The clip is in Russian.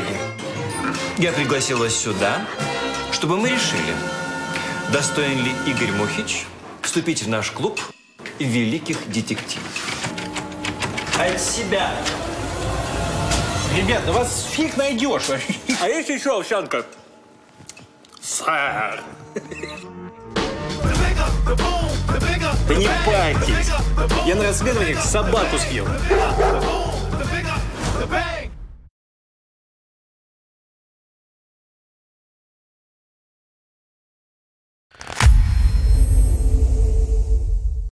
Коллеги, я пригласил вас сюда, чтобы мы решили, достоин ли Игорь Мухич вступить в наш клуб великих детективов. От себя. Ребят, вас фиг найдешь. А есть еще овсянка? Сэр. Да не парьтесь. Я на расследованиях собаку съел.